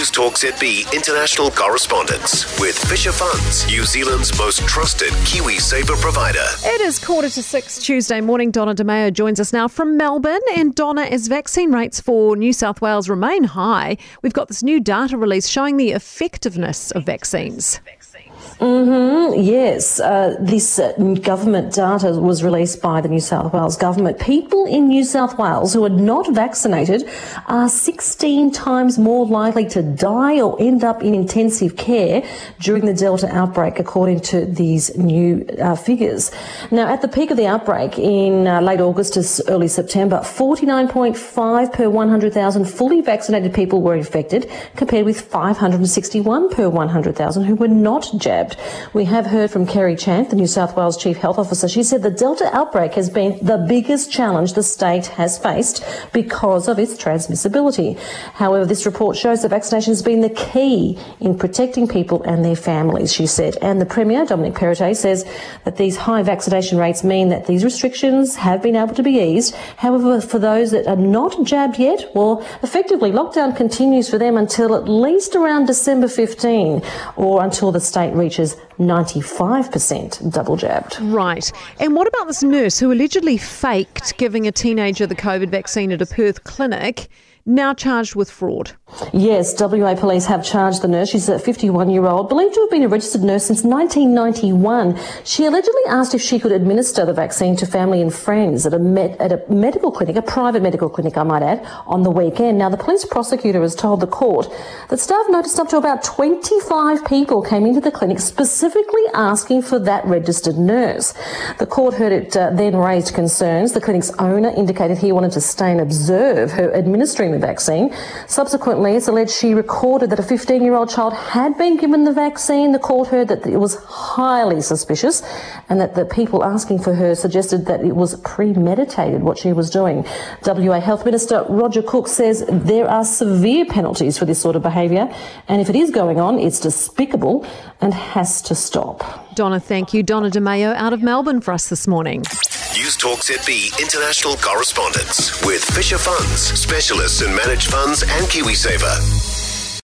News Talk ZB international correspondence with Fisher Funds, New Zealand's most trusted KiwiSaver provider. It is quarter to six Tuesday morning. Donna Demaio joins us now from Melbourne. And Donna, as vaccine rates for New South Wales remain high, we've got this new data release showing the effectiveness of vaccines. Mm-hmm, yes, uh, this uh, government data was released by the New South Wales government. People in New South Wales who are not vaccinated are 16 times more likely to die or end up in intensive care during the Delta outbreak, according to these new uh, figures. Now, at the peak of the outbreak in uh, late August to early September, 49.5 per 100,000 fully vaccinated people were infected, compared with 561 per 100,000 who were not jabbed. We have heard from Kerry Chant, the New South Wales Chief Health Officer. She said the Delta outbreak has been the biggest challenge the state has faced because of its transmissibility. However, this report shows that vaccination has been the key in protecting people and their families, she said. And the Premier, Dominic Perrottet, says that these high vaccination rates mean that these restrictions have been able to be eased. However, for those that are not jabbed yet, well, effectively, lockdown continues for them until at least around December 15 or until the state reaches is 95% double jabbed. Right. And what about this nurse who allegedly faked giving a teenager the COVID vaccine at a Perth clinic? Now charged with fraud. Yes, WA police have charged the nurse. She's a 51 year old, believed to have been a registered nurse since 1991. She allegedly asked if she could administer the vaccine to family and friends at a, med- at a medical clinic, a private medical clinic, I might add, on the weekend. Now, the police prosecutor has told the court that staff noticed up to about 25 people came into the clinic specifically asking for that registered nurse. The court heard it uh, then raised concerns. The clinic's owner indicated he wanted to stay and observe her administering the vaccine. Subsequently, it's alleged she recorded that a 15 year old child had been given the vaccine. The court heard that it was highly suspicious and that the people asking for her suggested that it was premeditated what she was doing. WA Health Minister Roger Cook says there are severe penalties for this sort of behaviour, and if it is going on, it's despicable and has to stop. Donna, thank you. Donna Demaio out of Melbourne for us this morning. News Talk ZB international correspondence with Fisher Funds, specialists in managed funds and KiwiSaver.